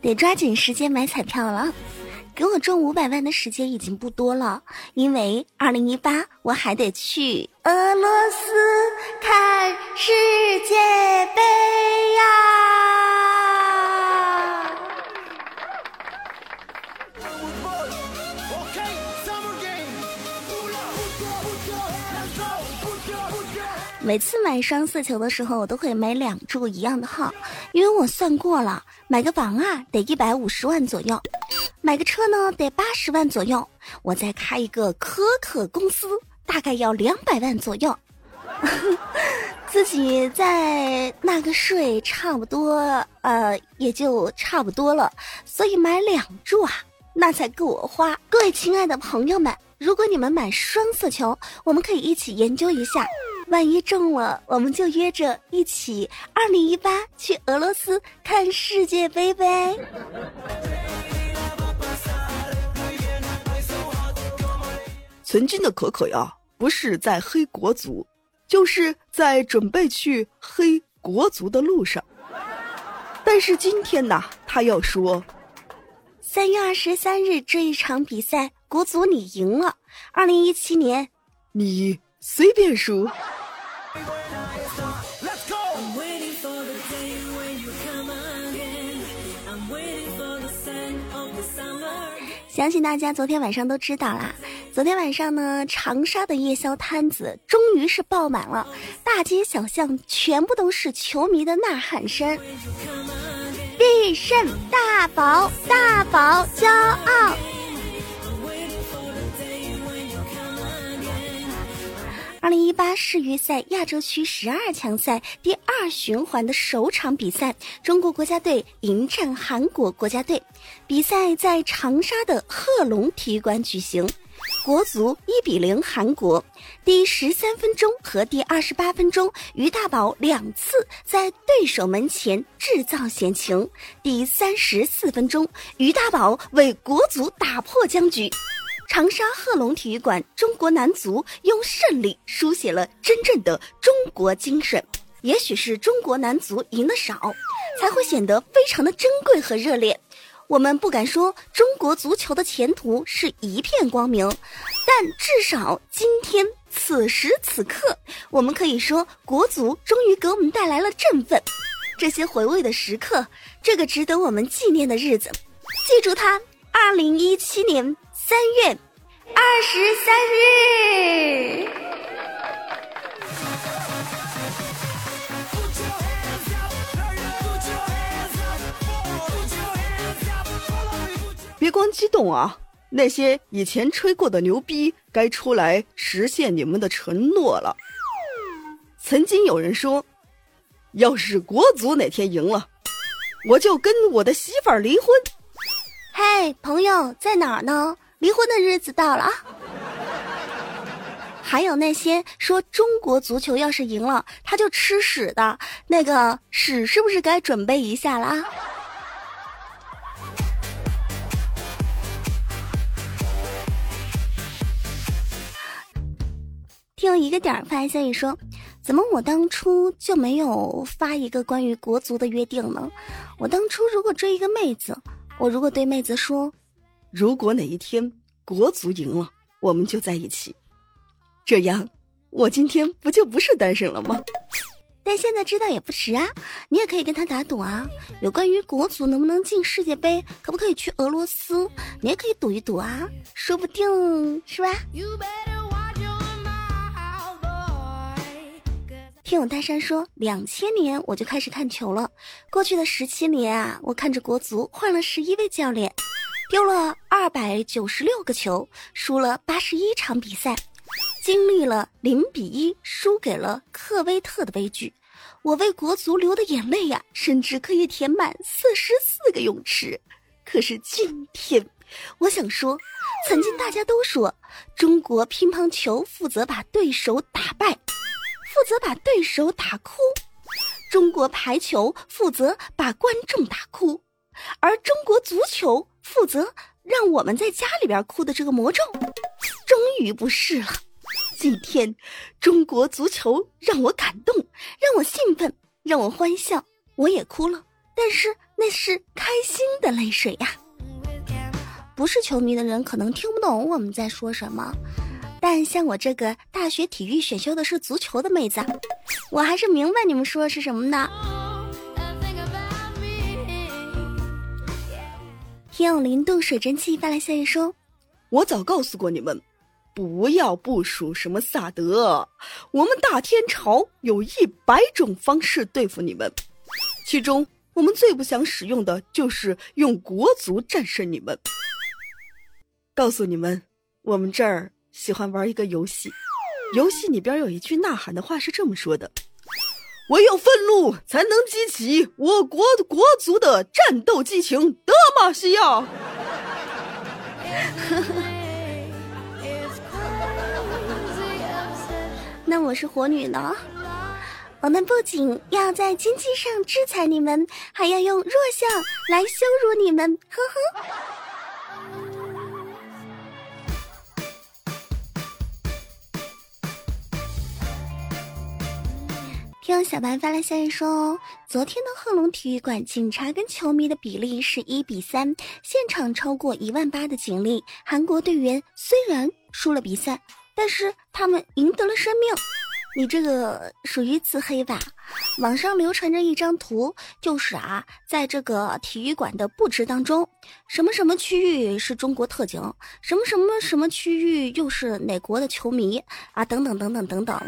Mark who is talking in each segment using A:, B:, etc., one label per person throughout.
A: 得抓紧时间买彩票了。给我中五百万的时间已经不多了，因为二零一八我还得去俄罗斯看世界杯呀。每次买双色球的时候，我都会买两注一样的号，因为我算过了，买个房啊得一百五十万左右，买个车呢得八十万左右，我再开一个可可公司，大概要两百万左右，自己再纳个税，差不多呃也就差不多了，所以买两注啊，那才够我花。各位亲爱的朋友们，如果你们买双色球，我们可以一起研究一下。万一中了，我们就约着一起二零一八去俄罗斯看世界杯呗。
B: 曾经的可可呀，不是在黑国足，就是在准备去黑国足的路上。但是今天呢，他要说，
A: 三月二十三日这一场比赛，国足你赢了。二零一七年，
B: 你随便输。
A: 相信大家昨天晚上都知道啦。昨天晚上呢，长沙的夜宵摊子终于是爆满了，大街小巷全部都是球迷的呐喊声。必胜大宝，大宝骄傲。二零一八世预赛亚洲区十二强赛第二循环的首场比赛，中国国家队迎战韩国国家队。比赛在长沙的贺龙体育馆举行，国足一比零韩国。第十三分钟和第二十八分钟，于大宝两次在对手门前制造险情。第三十四分钟，于大宝为国足打破僵局。长沙贺龙体育馆，中国男足用胜利书写了真正的中国精神。也许是中国男足赢得少，才会显得非常的珍贵和热烈。我们不敢说中国足球的前途是一片光明，但至少今天此时此刻，我们可以说国足终于给我们带来了振奋。这些回味的时刻，这个值得我们纪念的日子，记住它，二零一七年。三月二十三日，
B: 别光激动啊！那些以前吹过的牛逼，该出来实现你们的承诺了。曾经有人说，要是国足哪天赢了，我就跟我的媳妇儿离婚。
A: 嘿，朋友在哪儿呢？离婚的日子到了啊！还有那些说中国足球要是赢了他就吃屎的那个屎，是不是该准备一下了啊？听一个点儿发消息说，怎么我当初就没有发一个关于国足的约定呢？我当初如果追一个妹子，我如果对妹子说。
B: 如果哪一天国足赢了，我们就在一起，这样我今天不就不是单身了吗？
A: 但现在知道也不迟啊，你也可以跟他打赌啊，有关于国足能不能进世界杯，可不可以去俄罗斯，你也可以赌一赌啊，说不定是吧？听我大山说，两千年我就开始看球了，过去的十七年啊，我看着国足换了十一位教练。丢了二百九十六个球，输了八十一场比赛，经历了零比一输给了科威特的悲剧，我为国足流的眼泪呀，甚至可以填满四十四个泳池。可是今天，我想说，曾经大家都说中国乒乓球负责把对手打败，负责把对手打哭；中国排球负责把观众打哭，而中国足球。负责让我们在家里边哭的这个魔咒，终于不是了。今天，中国足球让我感动，让我兴奋，让我欢笑，我也哭了。但是那是开心的泪水呀。不是球迷的人可能听不懂我们在说什么，但像我这个大学体育选修的是足球的妹子，我还是明白你们说的是什么的。天有零度水蒸气发来消息说：“
B: 我早告诉过你们，不要部署什么萨德，我们大天朝有一百种方式对付你们，其中我们最不想使用的就是用国足战胜你们。”告诉你们，我们这儿喜欢玩一个游戏，游戏里边有一句呐喊的话是这么说的：“唯有愤怒才能激起我国国足的战斗激情。”德玛西亚。
A: 那我是火女呢，我们不仅要在经济上制裁你们，还要用弱项来羞辱你们。呵呵。听小白发来消息说，昨天的贺龙体育馆警察跟球迷的比例是一比三，现场超过一万八的警力。韩国队员虽然输了比赛，但是他们赢得了生命。你这个属于自黑吧？网上流传着一张图，就是啊，在这个体育馆的布置当中，什么什么区域是中国特警，什么什么什么区域又是哪国的球迷啊？等等等等等等。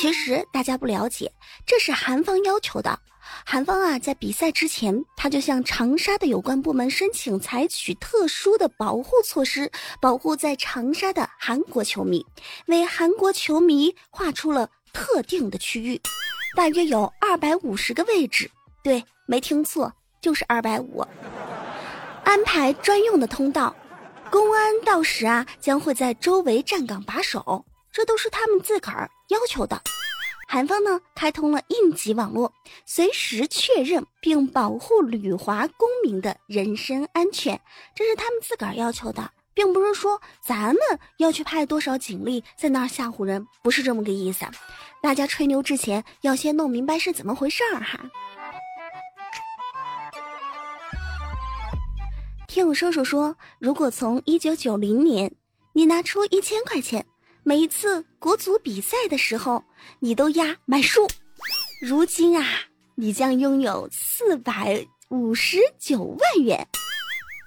A: 其实大家不了解，这是韩方要求的。韩方啊，在比赛之前，他就向长沙的有关部门申请采取特殊的保护措施，保护在长沙的韩国球迷，为韩国球迷画出了特定的区域，大约有二百五十个位置。对，没听错，就是二百五。安排专用的通道，公安到时啊，将会在周围站岗把守，这都是他们自个儿要求的。韩方呢开通了应急网络，随时确认并保护旅华公民的人身安全，这是他们自个儿要求的，并不是说咱们要去派多少警力在那儿吓唬人，不是这么个意思。大家吹牛之前要先弄明白是怎么回事儿哈。听我叔叔说，如果从一九九零年你拿出一千块钱。每一次国足比赛的时候，你都押买数。如今啊，你将拥有四百五十九万元。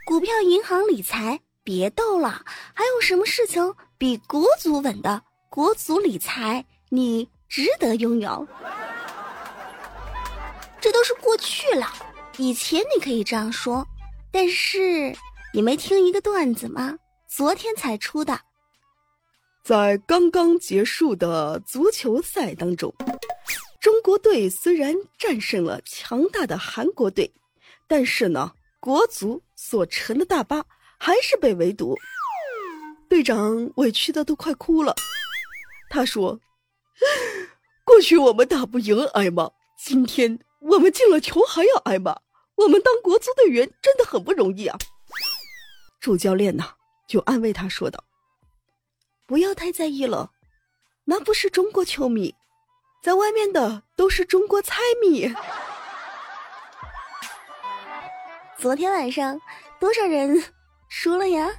A: 股票银行理财，别逗了！还有什么事情比国足稳的？国足理财，你值得拥有。这都是过去了，以前你可以这样说，但是你没听一个段子吗？昨天才出的。
B: 在刚刚结束的足球赛当中，中国队虽然战胜了强大的韩国队，但是呢，国足所乘的大巴还是被围堵，队长委屈的都快哭了。他说：“过去我们打不赢挨骂，今天我们进了球还要挨骂，我们当国足队员真的很不容易啊。”主教练呢，就安慰他说道。不要太在意了，那不是中国球迷，在外面的都是中国菜迷。
A: 昨天晚上多少人输了呀？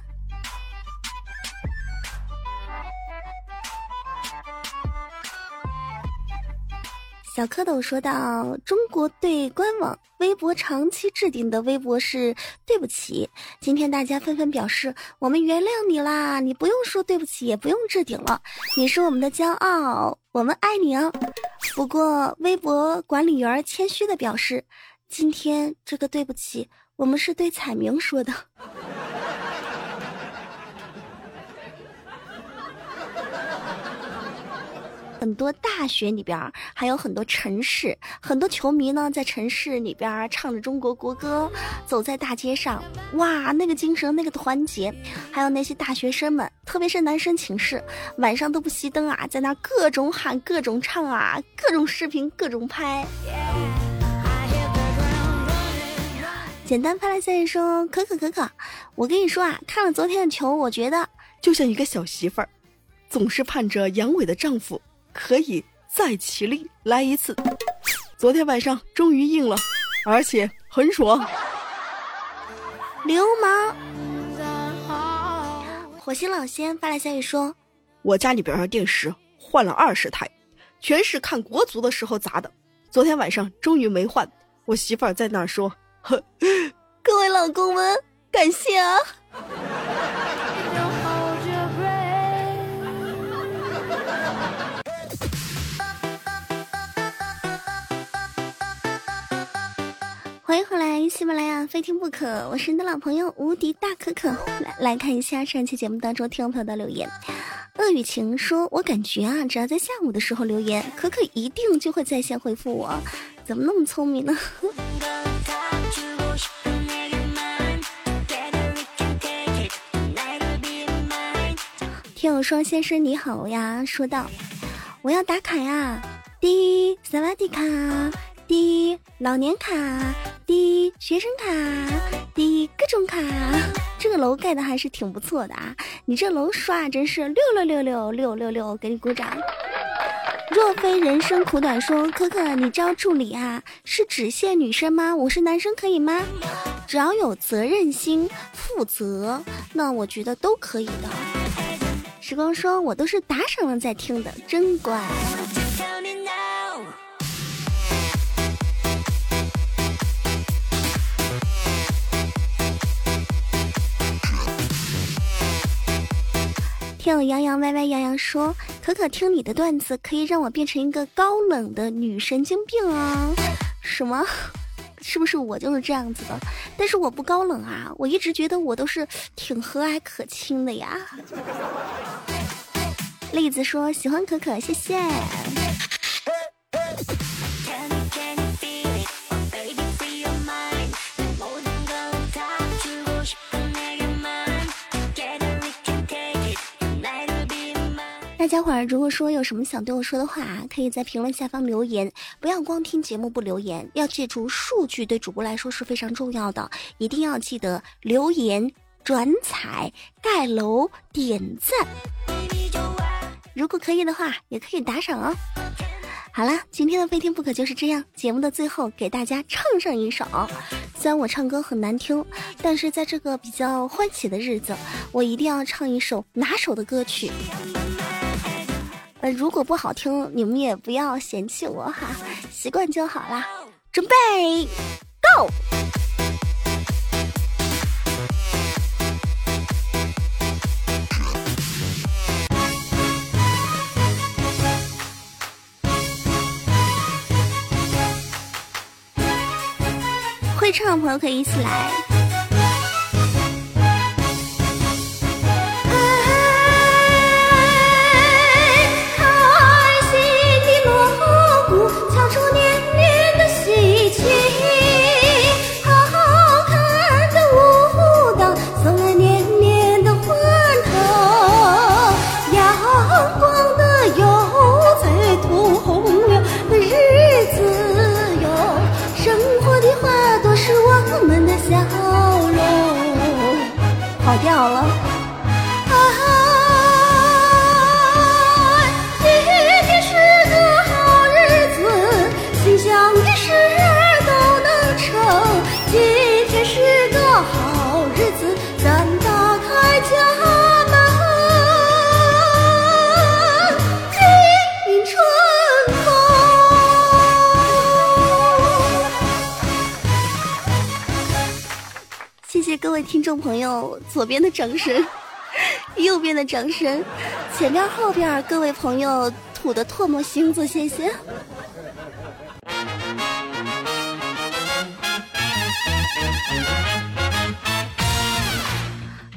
A: 小蝌蚪说到：“中国队官网微博长期置顶的微博是对不起，今天大家纷纷表示我们原谅你啦，你不用说对不起，也不用置顶了，你是我们的骄傲，我们爱你哦。不过微博管理员谦虚的表示，今天这个对不起，我们是对彩明说的。”很多大学里边还有很多城市，很多球迷呢在城市里边唱着中国国歌，走在大街上，哇，那个精神，那个团结，还有那些大学生们，特别是男生寝室，晚上都不熄灯啊，在那各种喊、各种唱啊，各种视频、各种拍。简单发来消息说：可可可可，我跟你说啊，看了昨天的球，我觉得
B: 就像一个小媳妇儿，总是盼着阳痿的丈夫。可以再起立来一次，昨天晚上终于硬了，而且很爽。
A: 流氓。火星老仙发来消息说：“
B: 我家里边的电视换了二十台，全是看国足的时候砸的。昨天晚上终于没换。我媳妇儿在那儿说：‘呵，
A: 各位老公们，感谢啊。’”欢迎回来，喜马拉雅非听不可，我是你的老朋友无敌大可可。来来看一下上期节目当中听众朋友的留言。恶雨晴说：“我感觉啊，只要在下午的时候留言，可可一定就会在线回复我。怎么那么聪明呢？” 听友说：“先生你好呀。”说道：“我要打卡呀，滴萨瓦迪卡。”滴老年卡，滴学生卡，滴各种卡，这个楼盖的还是挺不错的啊！你这楼刷真是六六六六六六六，给你鼓掌。若非人生苦短，说可可，你招助理啊，是只限女生吗？我是男生可以吗？只要有责任心、负责，那我觉得都可以的。时光说，我都是打赏了再听的，真乖。听友洋洋歪歪洋洋说：“可可听你的段子可以让我变成一个高冷的女神经病啊！什么？是不是我就是这样子的？但是我不高冷啊！我一直觉得我都是挺和蔼可亲的呀。”栗子说：“喜欢可可，谢谢。”大家伙儿，如果说有什么想对我说的话，可以在评论下方留言。不要光听节目不留言，要记住数据对主播来说是非常重要的，一定要记得留言、转采、盖楼、点赞。如果可以的话，也可以打赏哦。好了，今天的非听不可就是这样。节目的最后，给大家唱上一首。虽然我唱歌很难听，但是在这个比较欢喜的日子，我一定要唱一首拿手的歌曲。如果不好听，你们也不要嫌弃我哈，习惯就好啦。准备，Go！会唱的朋友可以一起来。众朋友，左边的掌声，右边的掌声，前边后边各位朋友吐的唾沫星子，谢谢。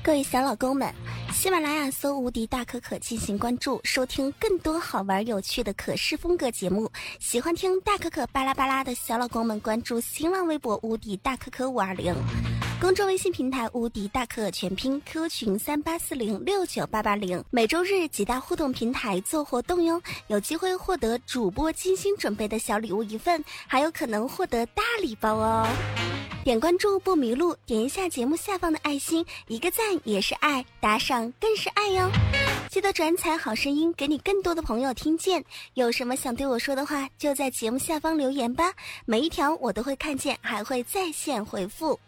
A: 各位小老公们，喜马拉雅搜“无敌大可可”进行关注，收听更多好玩有趣的可视风格节目。喜欢听大可可巴拉巴拉的小老公们，关注新浪微博“无敌大可可五二零”。公众微信平台无敌大可全拼 Q 群三八四零六九八八零，每周日几大互动平台做活动哟，有机会获得主播精心准备的小礼物一份，还有可能获得大礼包哦。点关注不迷路，点一下节目下方的爱心，一个赞也是爱，打赏更是爱哟。记得转采好声音，给你更多的朋友听见。有什么想对我说的话，就在节目下方留言吧，每一条我都会看见，还会在线回复。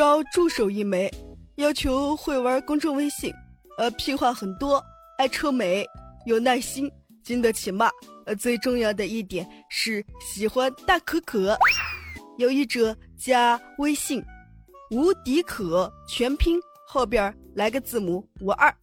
B: 招助手一枚，要求会玩公众微信，呃，屁话很多，爱臭美，有耐心，经得起骂。呃，最重要的一点是喜欢大可可。有意者加微信，无敌可全拼后边来个字母五二。